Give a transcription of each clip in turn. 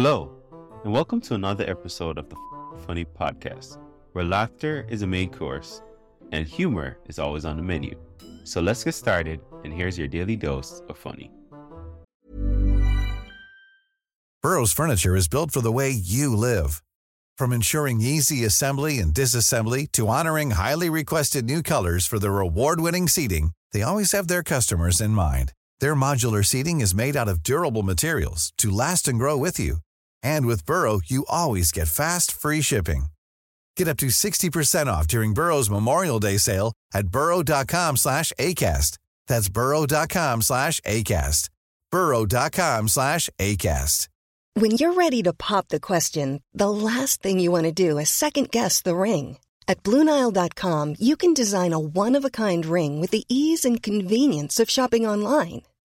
Hello, and welcome to another episode of the Funny Podcast, where laughter is a main course and humor is always on the menu. So let's get started, and here's your daily dose of funny. Burrow's furniture is built for the way you live. From ensuring easy assembly and disassembly to honoring highly requested new colors for their award-winning seating, they always have their customers in mind. Their modular seating is made out of durable materials to last and grow with you. And with Burrow, you always get fast, free shipping. Get up to 60% off during Burrow's Memorial Day sale at burrow.com slash ACAST. That's burrow.com slash ACAST. burrow.com slash ACAST. When you're ready to pop the question, the last thing you want to do is second guess the ring. At Bluenile.com, you can design a one-of-a-kind ring with the ease and convenience of shopping online.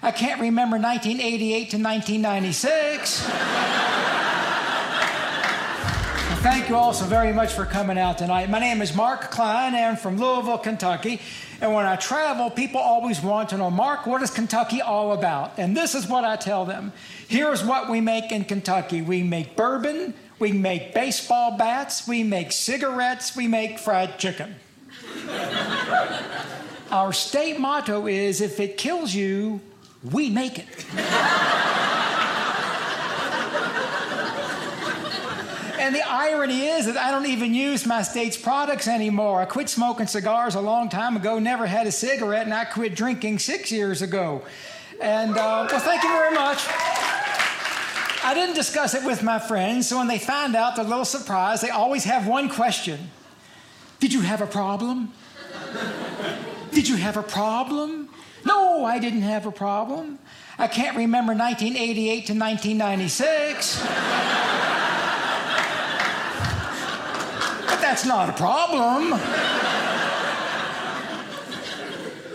I can't remember 1988 to 1996. Thank you all so very much for coming out tonight. My name is Mark Klein. I'm from Louisville, Kentucky. And when I travel, people always want to know, Mark, what is Kentucky all about? And this is what I tell them. Here's what we make in Kentucky we make bourbon, we make baseball bats, we make cigarettes, we make fried chicken. Our state motto is if it kills you, we make it. and the irony is that I don't even use my state's products anymore. I quit smoking cigars a long time ago, never had a cigarette, and I quit drinking six years ago. And, uh, well, thank you very much. I didn't discuss it with my friends, so when they find out, they're a little surprised. They always have one question Did you have a problem? Did you have a problem? No, I didn't have a problem. I can't remember 1988 to 1996. but that's not a problem.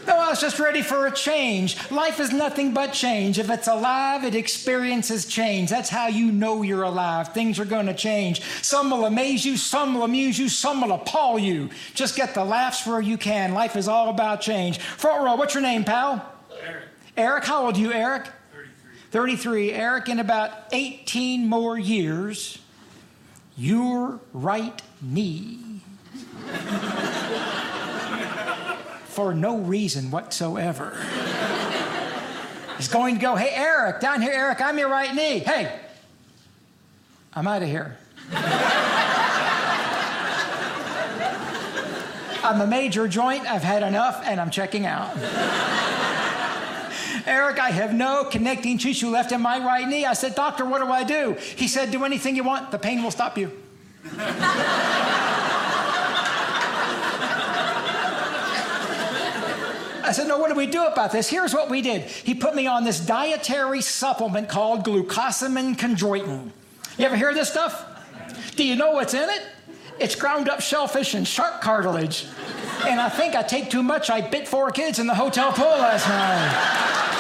No, I was just ready for a change. Life is nothing but change. If it's alive, it experiences change. That's how you know you're alive. Things are going to change. Some will amaze you, some will amuse you, some will appall you. Just get the laughs where you can. Life is all about change. Front row, what's your name, pal? Eric. Eric, how old are you, Eric? 33. 33. Eric, in about 18 more years, your right knee for no reason whatsoever. He's going to go, hey, Eric, down here, Eric, I'm your right knee. Hey, I'm out of here. I'm a major joint, I've had enough, and I'm checking out. Eric, I have no connecting tissue left in my right knee. I said, Doctor, what do I do? He said, Do anything you want, the pain will stop you. Said, No, what do we do about this? Here's what we did. He put me on this dietary supplement called glucosamine chondroitin. You ever hear this stuff? Do you know what's in it? It's ground up shellfish and shark cartilage. And I think I take too much. I bit four kids in the hotel pool last night.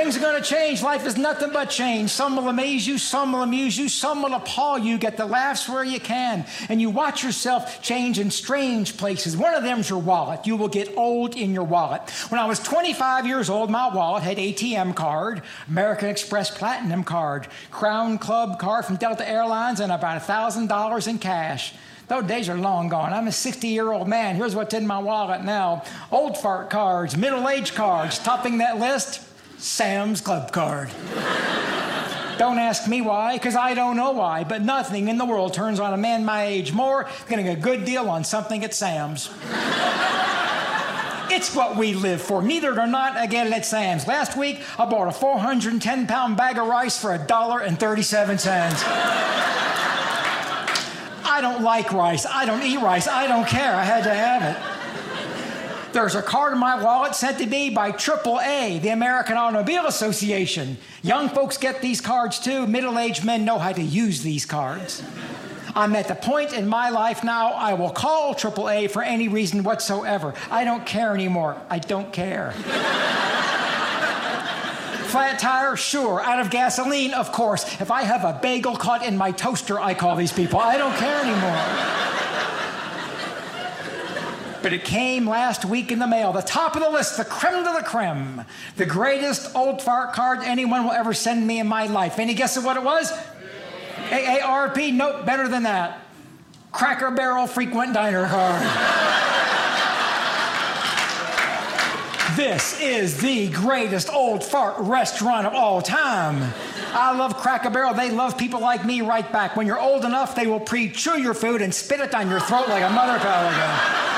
Things are going to change. Life is nothing but change. Some will amaze you, some will amuse you, some will appall you. Get the laughs where you can. And you watch yourself change in strange places. One of them's your wallet. You will get old in your wallet. When I was 25 years old, my wallet had ATM card, American Express Platinum card, Crown Club card from Delta Airlines, and about $1,000 in cash. Those days are long gone. I'm a 60 year old man. Here's what's in my wallet now old fart cards, middle age cards. Topping that list, Sam's Club card. Don't ask me why, because I don't know why, but nothing in the world turns on a man my age more than getting a good deal on something at Sam's. It's what we live for. Neither or not, I it at Sam's. Last week, I bought a 410 pound bag of rice for a dollar and 37 cents. I don't like rice. I don't eat rice. I don't care. I had to have it. There's a card in my wallet sent to me by AAA, the American Automobile Association. Young folks get these cards too. Middle aged men know how to use these cards. I'm at the point in my life now I will call AAA for any reason whatsoever. I don't care anymore. I don't care. Flat tire? Sure. Out of gasoline? Of course. If I have a bagel caught in my toaster, I call these people. I don't care anymore. But it came last week in the mail, the top of the list, the creme de la creme, the greatest old fart card anyone will ever send me in my life. Any guesses of what it was? AARP? Nope, better than that. Cracker Barrel frequent diner card. this is the greatest old fart restaurant of all time. I love Cracker Barrel. They love people like me right back. When you're old enough, they will pre chew your food and spit it down your throat like a mother.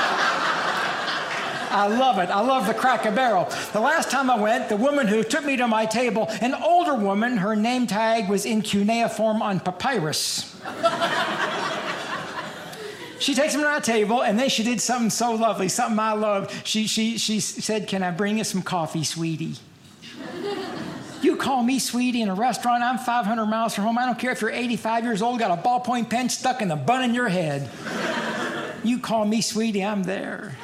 I love it. I love the Cracker Barrel. The last time I went, the woman who took me to my table, an older woman, her name tag was in cuneiform on papyrus. she takes me to my table, and then she did something so lovely, something I love. She, she, she said, Can I bring you some coffee, sweetie? You call me sweetie in a restaurant, I'm 500 miles from home. I don't care if you're 85 years old, got a ballpoint pen stuck in the bun in your head. You call me sweetie, I'm there.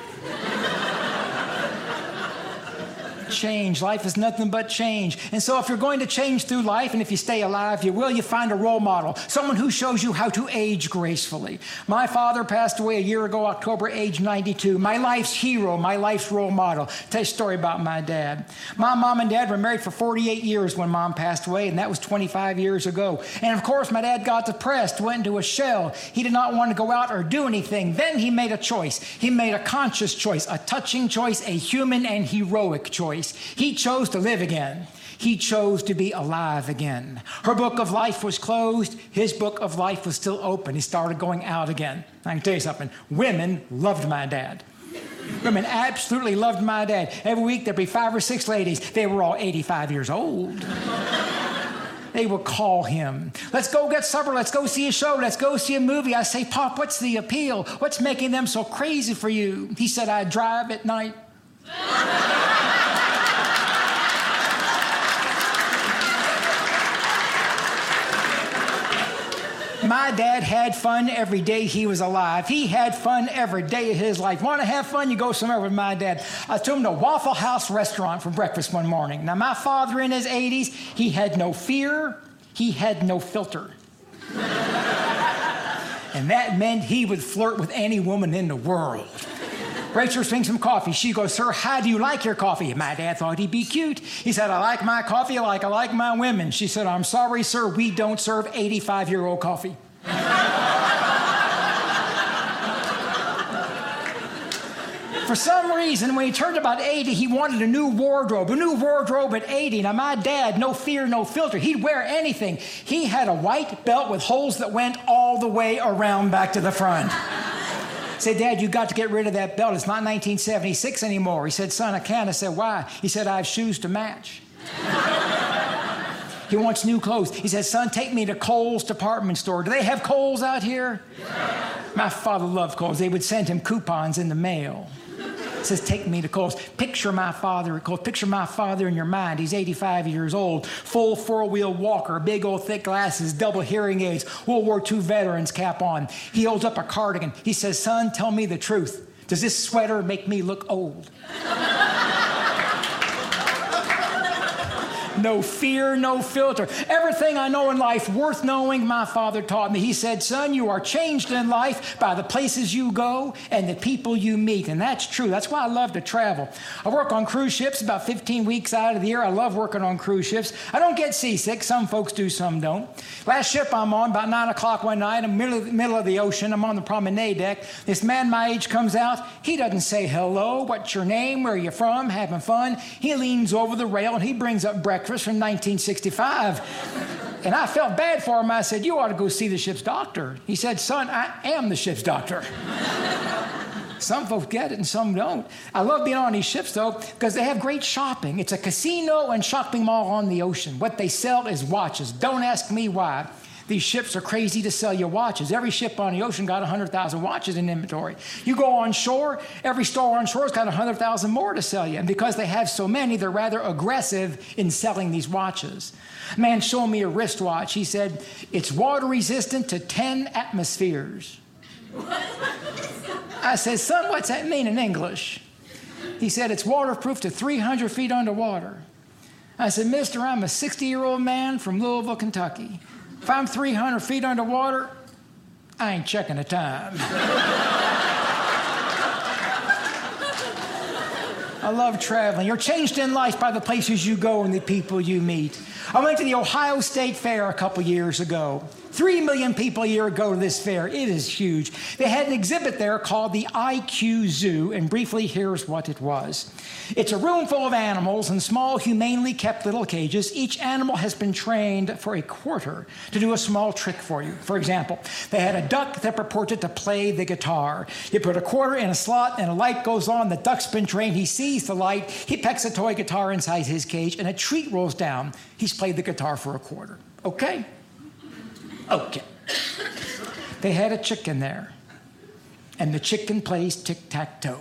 Change. Life is nothing but change. And so, if you're going to change through life, and if you stay alive, you will, you find a role model, someone who shows you how to age gracefully. My father passed away a year ago, October, age 92. My life's hero, my life's role model. I'll tell you a story about my dad. My mom and dad were married for 48 years when mom passed away, and that was 25 years ago. And of course, my dad got depressed, went into a shell. He did not want to go out or do anything. Then he made a choice. He made a conscious choice, a touching choice, a human and heroic choice choice. He chose to live again. He chose to be alive again. Her book of life was closed. His book of life was still open. He started going out again. I can tell you something women loved my dad. Women absolutely loved my dad. Every week there'd be five or six ladies. They were all 85 years old. they would call him. Let's go get supper. Let's go see a show. Let's go see a movie. I say, Pop, what's the appeal? What's making them so crazy for you? He said, I drive at night. My dad had fun every day he was alive. He had fun every day of his life. Want to have fun? You go somewhere with my dad. I took him to Waffle House restaurant for breakfast one morning. Now, my father in his 80s, he had no fear, he had no filter. and that meant he would flirt with any woman in the world. Rachel brings some coffee. She goes, Sir, how do you like your coffee? My dad thought he'd be cute. He said, I like my coffee like I like my women. She said, I'm sorry, sir, we don't serve 85 year old coffee. For some reason, when he turned about 80, he wanted a new wardrobe, a new wardrobe at 80. Now, my dad, no fear, no filter. He'd wear anything. He had a white belt with holes that went all the way around back to the front. Said, Dad, you got to get rid of that belt. It's not 1976 anymore. He said, Son, I can't. I said, Why? He said, I have shoes to match. he wants new clothes. He said, Son, take me to Kohl's department store. Do they have Kohl's out here? My father loved Kohl's. They would send him coupons in the mail says, Take me to Kohl's. Picture my father at. Picture my father in your mind. He's 85 years old, full four wheel walker, big old thick glasses, double hearing aids, World War II veterans cap on. He holds up a cardigan. He says, Son, tell me the truth. Does this sweater make me look old? no fear, no filter. Everything I know in life worth knowing, my father taught me. He said, Son, you are changed in life by the places you go and the people you meet. And that's true. That's why I love to travel. I work on cruise ships about 15 weeks out of the year. I love working on cruise ships. I don't get seasick. Some folks do, some don't. Last ship I'm on, about 9 o'clock one night, in the middle of the, ocean, I'm on the promenade deck. This man my age comes out. He doesn't say hello, what's your name, where are you from, having fun. He leans over the rail and he brings up breakfast from 1965. And I felt bad for him. I said, You ought to go see the ship's doctor. He said, Son, I am the ship's doctor. some folks get it and some don't. I love being on these ships though, because they have great shopping. It's a casino and shopping mall on the ocean. What they sell is watches. Don't ask me why. These ships are crazy to sell you watches. Every ship on the ocean got 100,000 watches in inventory. You go on shore, every store on shore has got 100,000 more to sell you. And because they have so many, they're rather aggressive in selling these watches. A man showed me a wristwatch. He said, It's water resistant to 10 atmospheres. I said, Son, what's that mean in English? He said, It's waterproof to 300 feet underwater. I said, Mister, I'm a 60 year old man from Louisville, Kentucky. If I'm 300 feet underwater, I ain't checking the time. I love traveling. You're changed in life by the places you go and the people you meet. I went to the Ohio State Fair a couple years ago. Three million people a year go to this fair. It is huge. They had an exhibit there called the IQ Zoo, and briefly, here's what it was it's a room full of animals in small, humanely kept little cages. Each animal has been trained for a quarter to do a small trick for you. For example, they had a duck that purported to play the guitar. You put a quarter in a slot, and a light goes on. The duck's been trained. He sees the light. He pecks a toy guitar inside his cage, and a treat rolls down. He's played the guitar for a quarter. Okay? Okay. They had a chicken there, and the chicken plays tic tac toe.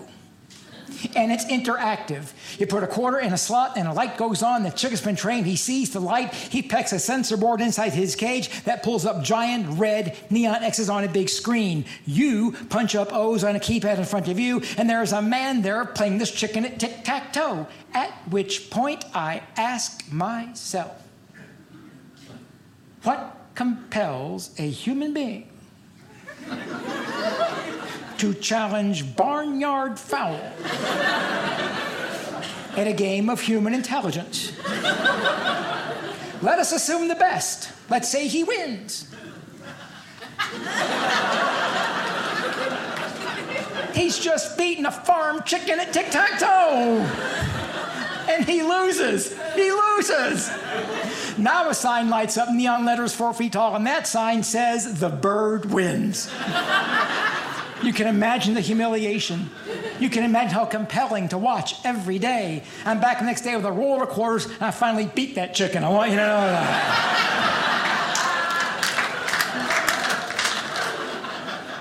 And it's interactive. You put a quarter in a slot and a light goes on. The chicken's been trained. He sees the light. He pecks a sensor board inside his cage that pulls up giant red neon X's on a big screen. You punch up O's on a keypad in front of you, and there's a man there playing this chicken at tic tac toe. At which point I ask myself, what compels a human being to challenge barnyard fowl at a game of human intelligence. Let us assume the best. Let's say he wins. He's just beaten a farm chicken at tic tac toe. And he loses. He loses. Now a sign lights up, neon letters four feet tall, and that sign says, The bird wins. you can imagine the humiliation. You can imagine how compelling to watch every day. I'm back the next day with a roll of recorders, and I finally beat that chicken. I want you to know that.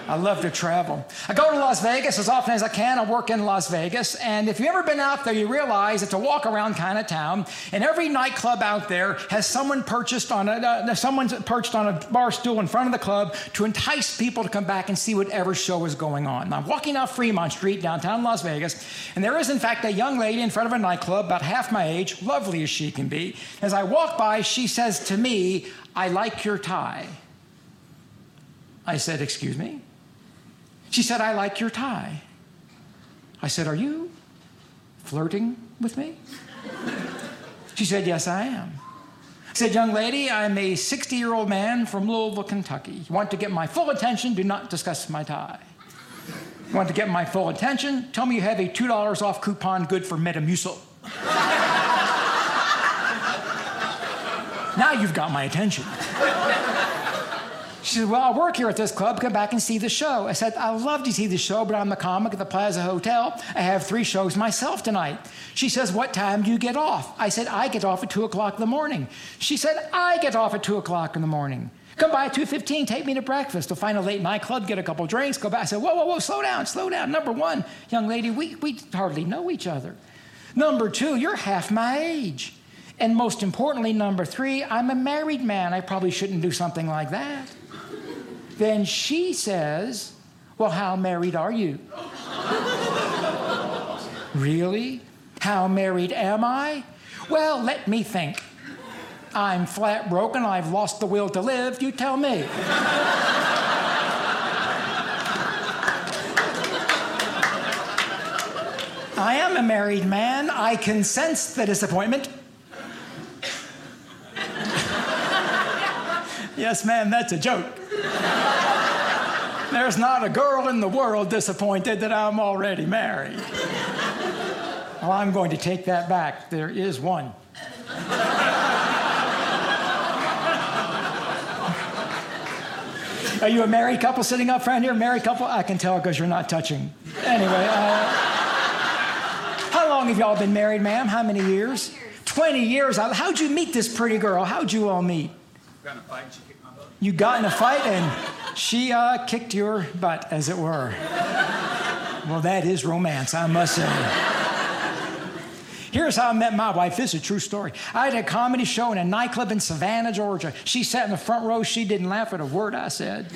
I love to travel. I go to Las Vegas as often as I can. I work in Las Vegas. And if you've ever been out there, you realize it's a walk around kind of town. And every nightclub out there has someone purchased on a, uh, someone's perched on a bar stool in front of the club to entice people to come back and see whatever show is going on. I'm walking out Fremont Street, downtown Las Vegas, and there is, in fact, a young lady in front of a nightclub, about half my age, lovely as she can be. As I walk by, she says to me, I like your tie. I said, Excuse me? She said, I like your tie. I said, Are you flirting with me? She said, Yes, I am. I said, Young lady, I'm a 60 year old man from Louisville, Kentucky. You want to get my full attention? Do not discuss my tie. You want to get my full attention? Tell me you have a $2 off coupon good for Metamucil. now you've got my attention. She said, Well, I work here at this club. Come back and see the show. I said, I love to see the show, but I'm a comic at the Plaza Hotel. I have three shows myself tonight. She says, What time do you get off? I said, I get off at 2 o'clock in the morning. She said, I get off at 2 o'clock in the morning. Come by at 2.15, take me to breakfast. We'll find a late night club, get a couple drinks, go back. I said, whoa, whoa, whoa, slow down, slow down. Number one, young lady, we, we hardly know each other. Number two, you're half my age. And most importantly, number three, I'm a married man. I probably shouldn't do something like that. Then she says, Well, how married are you? really? How married am I? Well, let me think. I'm flat broken, I've lost the will to live, you tell me. I am a married man. I can sense the disappointment. Yes, ma'am, that's a joke. There's not a girl in the world disappointed that I'm already married. Well, I'm going to take that back. There is one. Are you a married couple sitting up front here? Married couple? I can tell because you're not touching. Anyway, uh, how long have y'all been married, ma'am? How many years? 20 years. How'd you meet this pretty girl? How'd you all meet? Got in a fight, she kicked my butt. You got in a fight and she uh, kicked your butt, as it were. Well, that is romance, I must say. Here's how I met my wife. This is a true story. I had a comedy show in a nightclub in Savannah, Georgia. She sat in the front row. She didn't laugh at a word I said.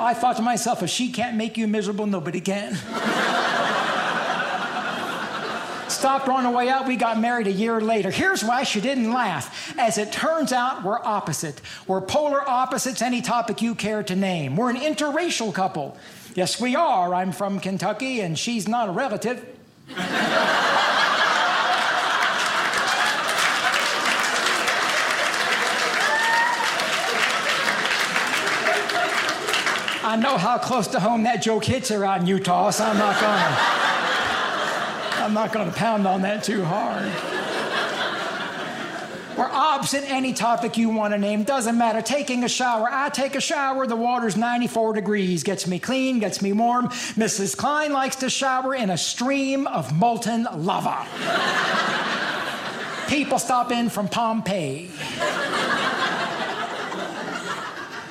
I thought to myself, if she can't make you miserable, nobody can. Stopped on the way out. We got married a year later. Here's why she didn't laugh. As it turns out, we're opposite. We're polar opposites, any topic you care to name. We're an interracial couple. Yes, we are. I'm from Kentucky, and she's not a relative. I know how close to home that joke hits around Utah, so I'm not gonna I'm not gonna pound on that too hard. We're any topic you want to name. Doesn't matter. Taking a shower. I take a shower. The water's 94 degrees. Gets me clean, gets me warm. Mrs. Klein likes to shower in a stream of molten lava. People stop in from Pompeii.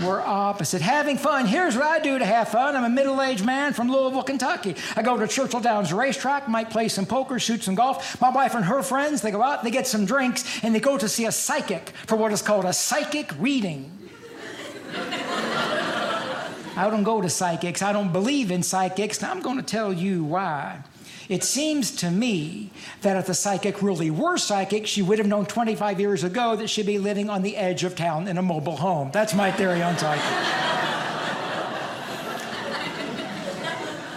We're opposite. Having fun. Here's what I do to have fun. I'm a middle aged man from Louisville, Kentucky. I go to Churchill Downs racetrack, might play some poker, shoot some golf. My wife and her friends, they go out, they get some drinks, and they go to see a psychic for what is called a psychic reading. I don't go to psychics. I don't believe in psychics. Now I'm going to tell you why. It seems to me that if the psychic really were psychic, she would have known 25 years ago that she'd be living on the edge of town in a mobile home. That's my theory on psychic.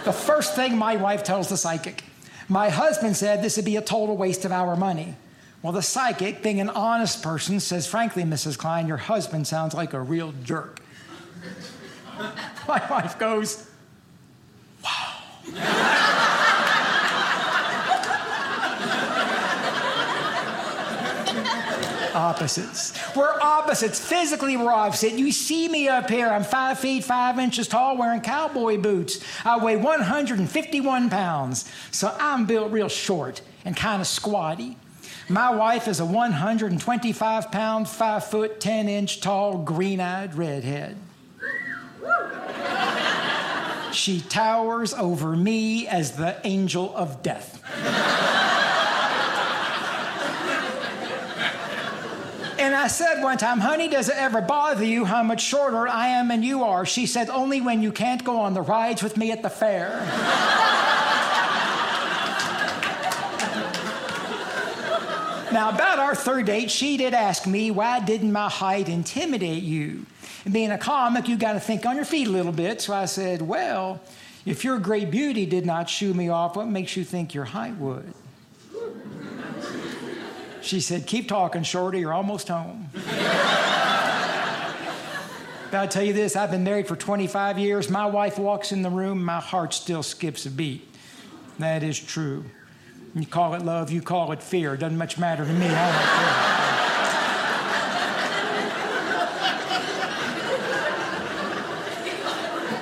the first thing my wife tells the psychic my husband said this would be a total waste of our money. Well, the psychic, being an honest person, says, Frankly, Mrs. Klein, your husband sounds like a real jerk. My wife goes, Wow. Opposites. We're opposites. Physically, we're opposite. You see me up here. I'm five feet, five inches tall, wearing cowboy boots. I weigh 151 pounds. So I'm built real short and kind of squatty. My wife is a 125 pound, 5 foot, 10 inch tall, green eyed redhead. She towers over me as the angel of death. And I said one time, honey, does it ever bother you how much shorter I am than you are? She said, only when you can't go on the rides with me at the fair. now, about our third date, she did ask me, why didn't my height intimidate you? And being a comic, you got to think on your feet a little bit. So I said, well, if your great beauty did not shoo me off, what makes you think your height would? She said, Keep talking, Shorty, you're almost home. but I'll tell you this I've been married for 25 years. My wife walks in the room, my heart still skips a beat. That is true. You call it love, you call it fear. Doesn't much matter to me. I don't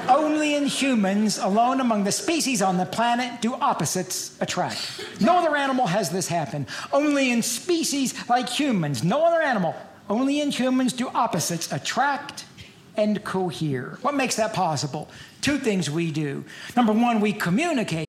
care. Only in humans, alone among the species on the planet, do opposites attract. No other animal has this happen. Only in species like humans, no other animal, only in humans do opposites attract and cohere. What makes that possible? Two things we do. Number one, we communicate.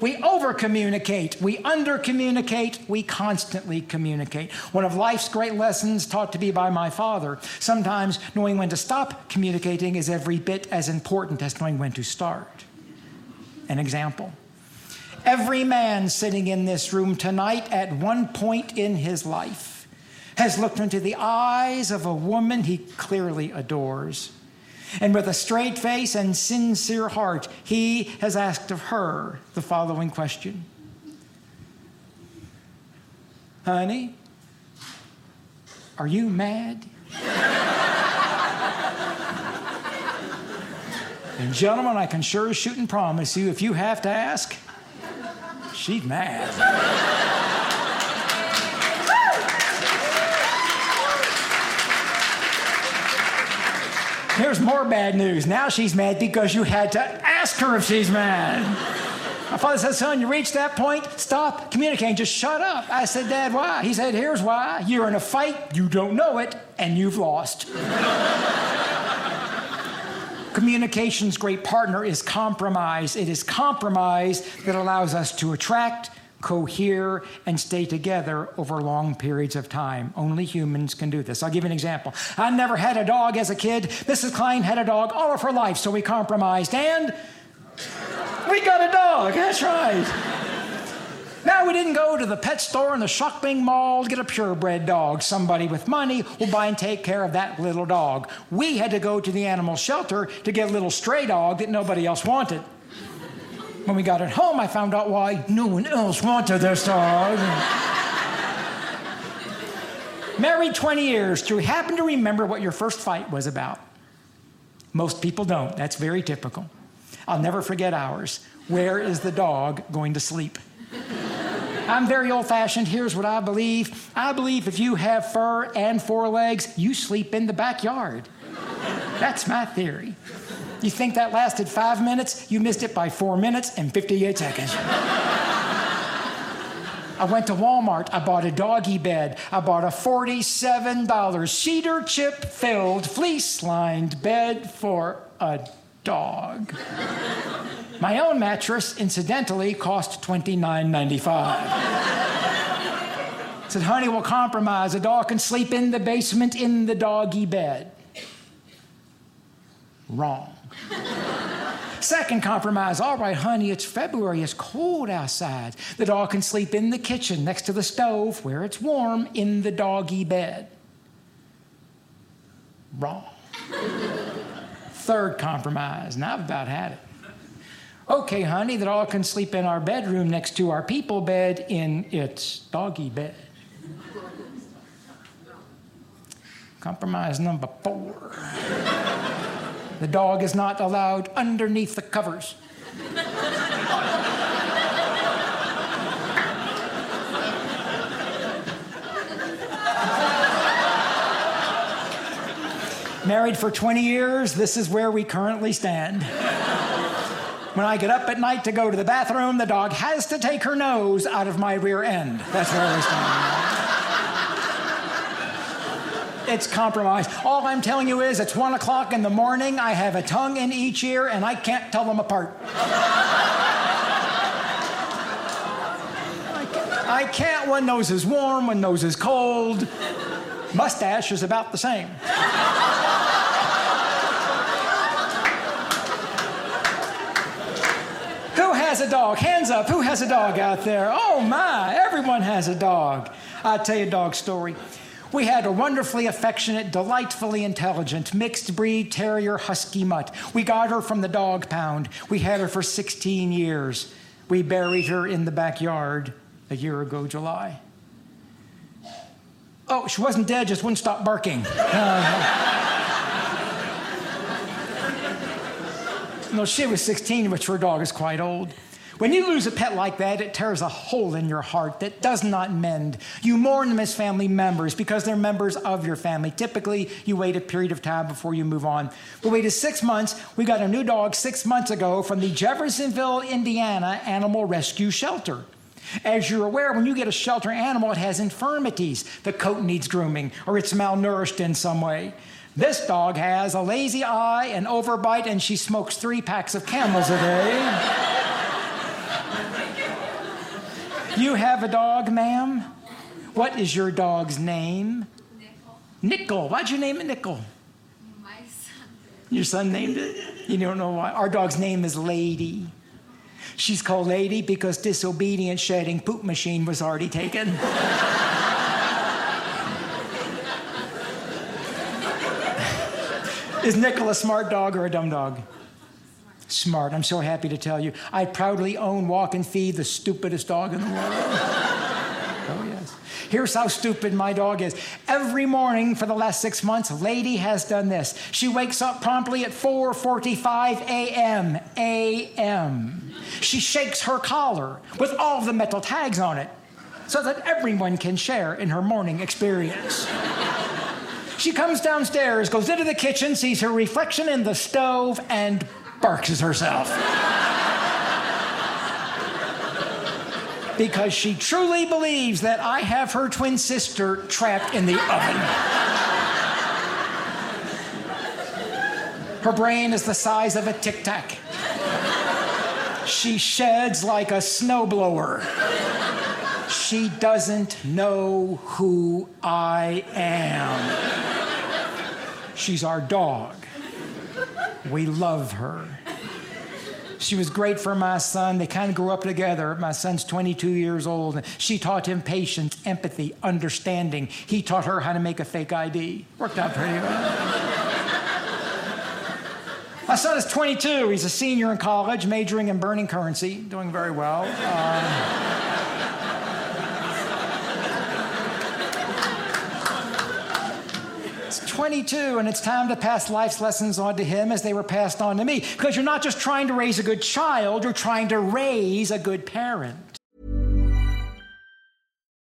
We over communicate, we under communicate, we constantly communicate. One of life's great lessons taught to me by my father sometimes knowing when to stop communicating is every bit as important as knowing when to start. An example. Every man sitting in this room tonight at one point in his life has looked into the eyes of a woman he clearly adores. And with a straight face and sincere heart, he has asked of her the following question Honey, are you mad? and, gentlemen, I can sure as shoot and promise you if you have to ask, she's mad. Here's more bad news. Now she's mad because you had to ask her if she's mad. My father said, Son, you reached that point, stop communicating, just shut up. I said, Dad, why? He said, Here's why. You're in a fight, you don't know it, and you've lost. Communication's great partner is compromise. It is compromise that allows us to attract, cohere, and stay together over long periods of time. Only humans can do this. I'll give you an example. I never had a dog as a kid. Mrs. Klein had a dog all of her life, so we compromised, and we got a dog. That's right. Now, we didn't go to the pet store in the shopping mall to get a purebred dog. Somebody with money will buy and take care of that little dog. We had to go to the animal shelter to get a little stray dog that nobody else wanted. When we got it home, I found out why no one else wanted this dog. Married 20 years, do you happen to remember what your first fight was about? Most people don't. That's very typical. I'll never forget ours. Where is the dog going to sleep? I'm very old fashioned. Here's what I believe I believe if you have fur and four legs, you sleep in the backyard. That's my theory. You think that lasted five minutes? You missed it by four minutes and 58 seconds. I went to Walmart. I bought a doggy bed. I bought a $47 cedar chip filled, fleece lined bed for a dog. My own mattress, incidentally, cost $29.95. I said, honey, we'll compromise. A dog can sleep in the basement in the doggy bed. Wrong. Second compromise, all right, honey, it's February, it's cold outside. The dog can sleep in the kitchen next to the stove where it's warm in the doggy bed. Wrong. Third compromise, now I've about had it. Okay, honey, the dog can sleep in our bedroom next to our people bed in its doggy bed. Compromise number four. The dog is not allowed underneath the covers. Married for 20 years, this is where we currently stand. When I get up at night to go to the bathroom, the dog has to take her nose out of my rear end. That's where we stand. It's compromise. All I'm telling you is it's one o'clock in the morning. I have a tongue in each ear and I can't tell them apart. I can't, I can't. One nose is warm, one nose is cold. Mustache is about the same. Who has a dog? Hands up. Who has a dog out there? Oh my, everyone has a dog. I'll tell you a dog story. We had a wonderfully affectionate, delightfully intelligent, mixed breed terrier husky mutt. We got her from the dog pound. We had her for 16 years. We buried her in the backyard a year ago, July. Oh, she wasn't dead, just wouldn't stop barking. Uh, no, she was 16, which for a dog is quite old. When you lose a pet like that, it tears a hole in your heart that does not mend. You mourn them as family members because they're members of your family. Typically, you wait a period of time before you move on. We waited six months. We got a new dog six months ago from the Jeffersonville, Indiana Animal Rescue Shelter. As you're aware, when you get a shelter animal, it has infirmities. The coat needs grooming, or it's malnourished in some way. This dog has a lazy eye, an overbite, and she smokes three packs of camels a day. you have a dog, ma'am? What is your dog's name? Nickel. Nickel. Why'd you name it Nickel? My son. Your son named it? You don't know why. Our dog's name is Lady. She's called Lady because disobedient shedding poop machine was already taken. Is Nickel a smart dog or a dumb dog? Smart. I'm so happy to tell you. I proudly own, walk, and feed the stupidest dog in the world. oh, yes. Here's how stupid my dog is. Every morning for the last six months, Lady has done this. She wakes up promptly at 4:45 a.m. a.m. She shakes her collar with all the metal tags on it so that everyone can share in her morning experience. She comes downstairs, goes into the kitchen, sees her reflection in the stove, and barks at herself. because she truly believes that I have her twin sister trapped in the oven. Her brain is the size of a tic tac. She sheds like a snowblower. She doesn't know who I am. She's our dog. We love her. She was great for my son. They kind of grew up together. My son's 22 years old. She taught him patience, empathy, understanding. He taught her how to make a fake ID. Worked out pretty well. my son is 22. He's a senior in college, majoring in burning currency, doing very well. Um, 22 and it's time to pass life's lessons on to him as they were passed on to me. Because you're not just trying to raise a good child, you're trying to raise a good parent.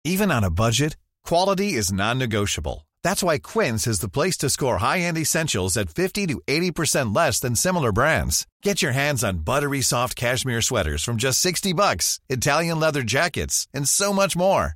Even on a budget, quality is non negotiable. That's why Quince is the place to score high end essentials at 50 to 80% less than similar brands. Get your hands on buttery soft cashmere sweaters from just 60 bucks, Italian leather jackets, and so much more.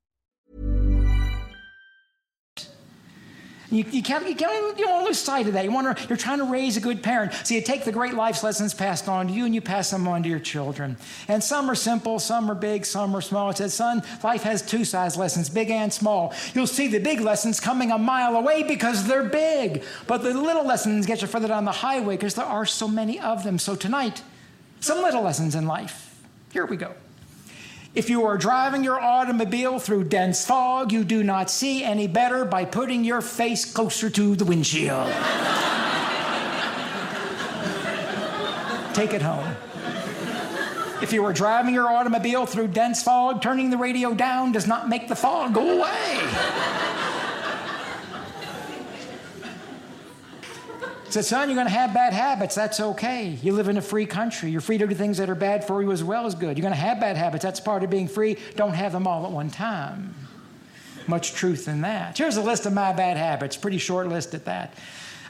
You, you can't, you can't you don't lose sight of that. You want to, you're trying to raise a good parent. So you take the great life lessons passed on to you and you pass them on to your children. And some are simple, some are big, some are small. It says, son, life has two size lessons, big and small. You'll see the big lessons coming a mile away because they're big. But the little lessons get you further down the highway because there are so many of them. So tonight, some little lessons in life. Here we go. If you are driving your automobile through dense fog, you do not see any better by putting your face closer to the windshield. Take it home. If you are driving your automobile through dense fog, turning the radio down does not make the fog go away. Said, son, you're going to have bad habits. That's okay. You live in a free country. You're free to do things that are bad for you as well as good. You're going to have bad habits. That's part of being free. Don't have them all at one time. Much truth in that. Here's a list of my bad habits. Pretty short list at that.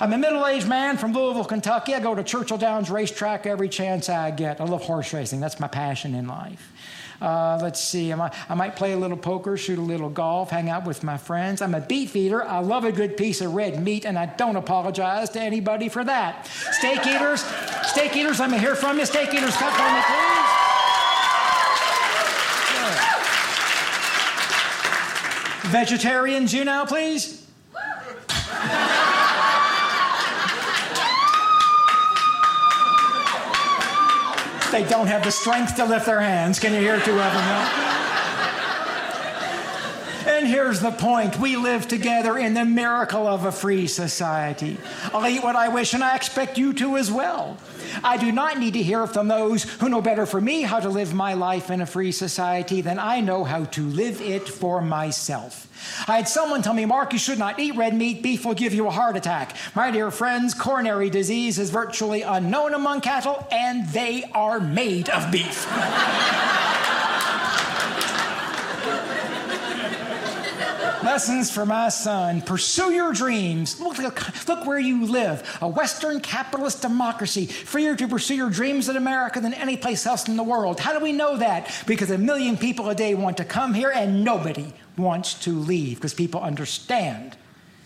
I'm a middle aged man from Louisville, Kentucky. I go to Churchill Downs racetrack every chance I get. I love horse racing, that's my passion in life. Uh, let's see, I might, I might play a little poker, shoot a little golf, hang out with my friends. I'm a beef eater. I love a good piece of red meat, and I don't apologize to anybody for that. Steak eaters, steak eaters, let me hear from you. Steak eaters, cut for me, please. Vegetarians, you now, please. They don't have the strength to lift their hands. Can you hear two of them? now? Here's the point we live together in the miracle of a free society. I'll eat what I wish, and I expect you to as well. I do not need to hear from those who know better for me how to live my life in a free society than I know how to live it for myself. I had someone tell me, Mark, you should not eat red meat. Beef will give you a heart attack. My dear friends, coronary disease is virtually unknown among cattle, and they are made of beef. Lessons for my son. Pursue your dreams. Look, look, look, where you live. A Western capitalist democracy. Freer to pursue your dreams in America than any place else in the world. How do we know that? Because a million people a day want to come here and nobody wants to leave because people understand.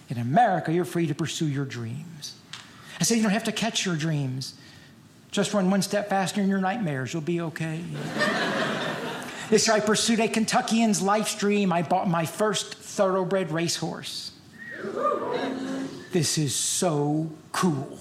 In America, you're free to pursue your dreams. I say you don't have to catch your dreams. Just run one step faster in your nightmares. You'll be okay. this year I pursued a Kentuckian's life dream. I bought my first thoroughbred racehorse. This is so cool.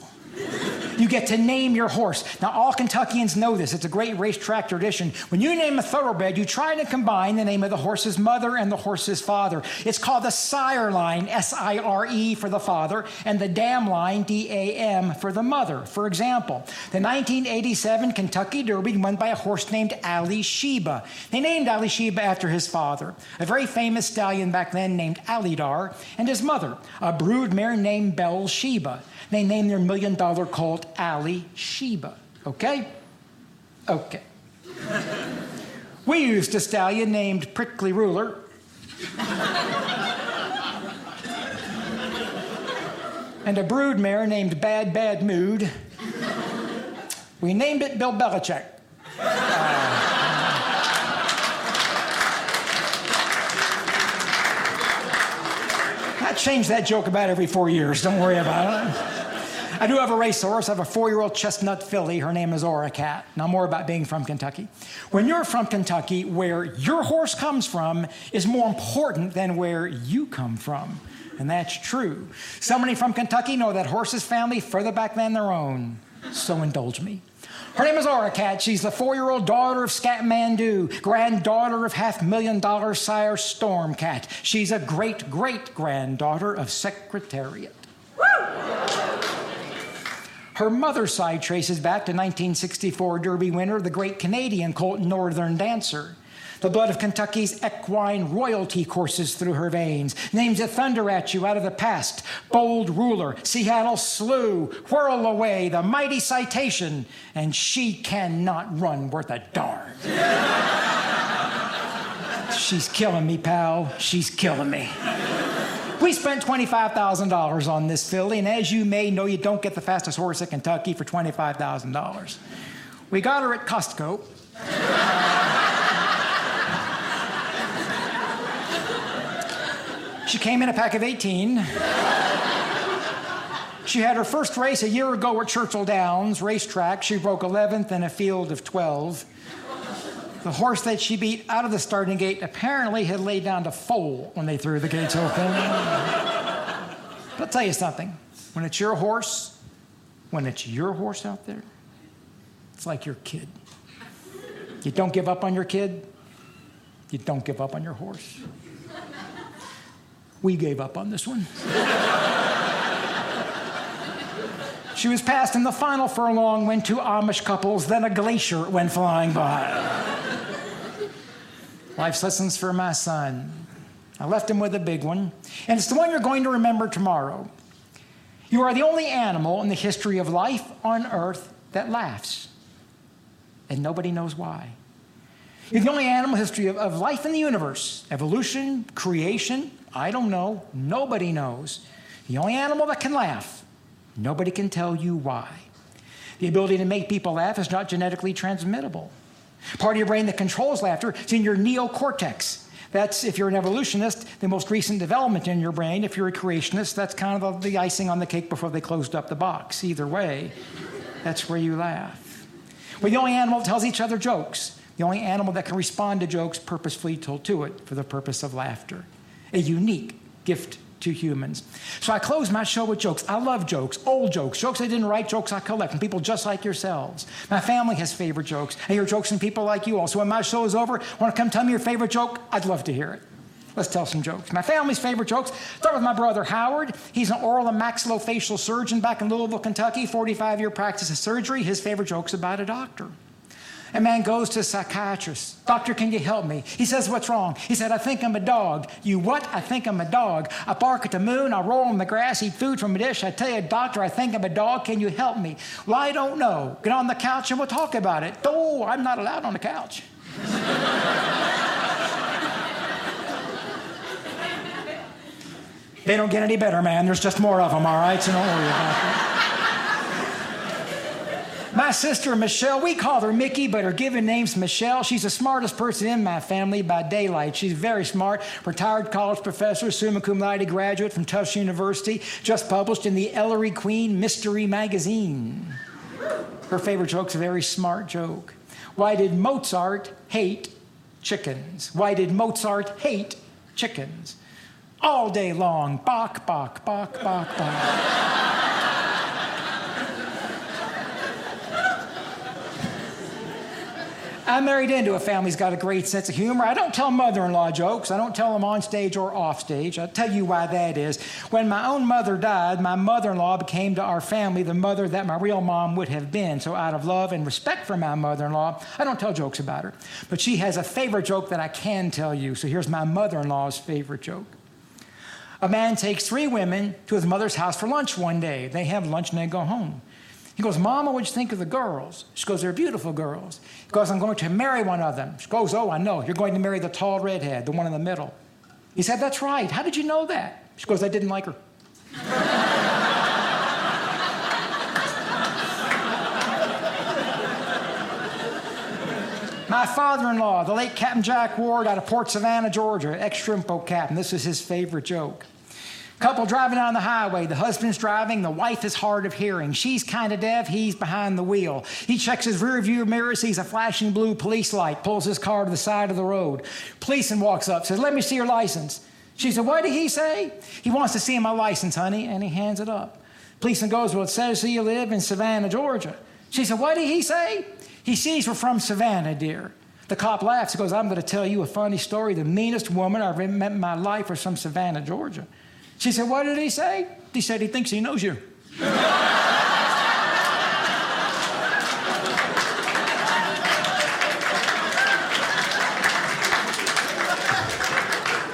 You get to name your horse. Now, all Kentuckians know this. It's a great racetrack tradition. When you name a thoroughbred, you try to combine the name of the horse's mother and the horse's father. It's called the sire line, S I R E for the father, and the dam line, D A M for the mother. For example, the 1987 Kentucky Derby won by a horse named Alysheba. They named Alysheba after his father, a very famous stallion back then named Alydar, and his mother, a brood mare named Bel Sheba. They named their million dollar colt Ali Sheba. Okay? Okay. we used a stallion named Prickly Ruler. and a brood mare named Bad Bad Mood. We named it Bill Belichick. Uh, I change that joke about every four years. Don't worry about it. I do have a racehorse. I have a four year old chestnut filly. Her name is Aura Cat. Now, more about being from Kentucky. When you're from Kentucky, where your horse comes from is more important than where you come from. And that's true. So many from Kentucky know that horse's family further back than their own. So indulge me. Her name is Aura Cat. She's the four year old daughter of Scatmandu, granddaughter of half million dollar sire Storm Cat. She's a great great granddaughter of Secretariat. Her mother's side traces back to 1964 Derby winner, the great Canadian colt Northern Dancer. The blood of Kentucky's equine royalty courses through her veins. Names that thunder at you out of the past Bold Ruler, Seattle Slew, Whirlaway, the Mighty Citation, and She Cannot Run Worth a Darn. She's killing me, pal. She's killing me. We spent $25,000 on this filly, and as you may know, you don't get the fastest horse in Kentucky for $25,000. We got her at Costco. she came in a pack of 18. She had her first race a year ago at Churchill Downs racetrack. She broke 11th in a field of 12. The horse that she beat out of the starting gate apparently had laid down to foal when they threw the gates open. but I'll tell you something when it's your horse, when it's your horse out there, it's like your kid. You don't give up on your kid, you don't give up on your horse. We gave up on this one. She was passed in the final furlong when two Amish couples, then a glacier went flying by. Life's lessons for my son. I left him with a big one, and it's the one you're going to remember tomorrow. You are the only animal in the history of life on earth that laughs, and nobody knows why. You're the only animal history of, of life in the universe evolution, creation, I don't know. Nobody knows. The only animal that can laugh, nobody can tell you why. The ability to make people laugh is not genetically transmittable. Part of your brain that controls laughter is in your neocortex. That's, if you're an evolutionist, the most recent development in your brain. If you're a creationist, that's kind of the icing on the cake before they closed up the box. Either way, that's where you laugh. We're the only animal that tells each other jokes, the only animal that can respond to jokes purposefully told to it for the purpose of laughter. A unique gift to humans. So I close my show with jokes. I love jokes, old jokes, jokes I didn't write, jokes I collect from people just like yourselves. My family has favorite jokes. I hear jokes from people like you all. So when my show is over, want to come tell me your favorite joke? I'd love to hear it. Let's tell some jokes. My family's favorite jokes start with my brother Howard. He's an oral and maxillofacial surgeon back in Louisville, Kentucky, 45 year practice of surgery. His favorite joke's about a doctor. A man goes to a psychiatrist. Doctor, can you help me? He says, What's wrong? He said, I think I'm a dog. You what? I think I'm a dog. I bark at the moon. I roll on the grass, eat food from a dish. I tell you, doctor, I think I'm a dog. Can you help me? Well, I don't know. Get on the couch and we'll talk about it. Oh, I'm not allowed on the couch. they don't get any better, man. There's just more of them, all right? So don't worry about it. My sister Michelle, we call her Mickey, but her given name's Michelle. She's the smartest person in my family by daylight. She's very smart, retired college professor, summa cum laude graduate from Tufts University, just published in the Ellery Queen Mystery Magazine. Her favorite joke's a very smart joke. Why did Mozart hate chickens? Why did Mozart hate chickens? All day long, bok, bok, bok, bok, bok. I married into a family who's got a great sense of humor. I don't tell mother in law jokes. I don't tell them on stage or off stage. I'll tell you why that is. When my own mother died, my mother in law became to our family the mother that my real mom would have been. So, out of love and respect for my mother in law, I don't tell jokes about her. But she has a favorite joke that I can tell you. So, here's my mother in law's favorite joke. A man takes three women to his mother's house for lunch one day. They have lunch and they go home. He goes, Mama, what'd you think of the girls? She goes, They're beautiful girls. He goes, I'm going to marry one of them. She goes, Oh, I know. You're going to marry the tall redhead, the one in the middle. He said, That's right. How did you know that? She goes, I didn't like her. My father in law, the late Captain Jack Ward out of Port Savannah, Georgia, ex Shrimpo captain. This is his favorite joke. Couple driving down the highway. The husband's driving. The wife is hard of hearing. She's kind of deaf. He's behind the wheel. He checks his rear view mirror, sees a flashing blue police light, pulls his car to the side of the road. Policeman walks up, says, Let me see your license. She said, What did he say? He wants to see my license, honey, and he hands it up. Policeman goes, Well, it says you live in Savannah, Georgia. She said, What did he say? He sees we're from Savannah, dear. The cop laughs. He goes, I'm going to tell you a funny story. The meanest woman I've ever met in my life was from Savannah, Georgia. She said, What did he say? He said, He thinks he knows you.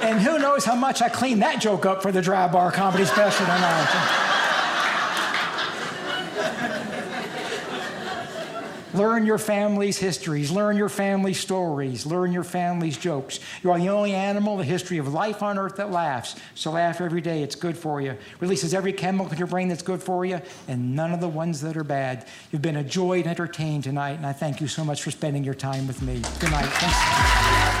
and who knows how much I cleaned that joke up for the dry bar comedy special tonight. Learn your family's histories. Learn your family's stories. Learn your family's jokes. You are the only animal in the history of life on earth that laughs. So laugh every day. It's good for you. Releases every chemical in your brain that's good for you, and none of the ones that are bad. You've been a joy and entertained tonight, and I thank you so much for spending your time with me. Good night. Thanks.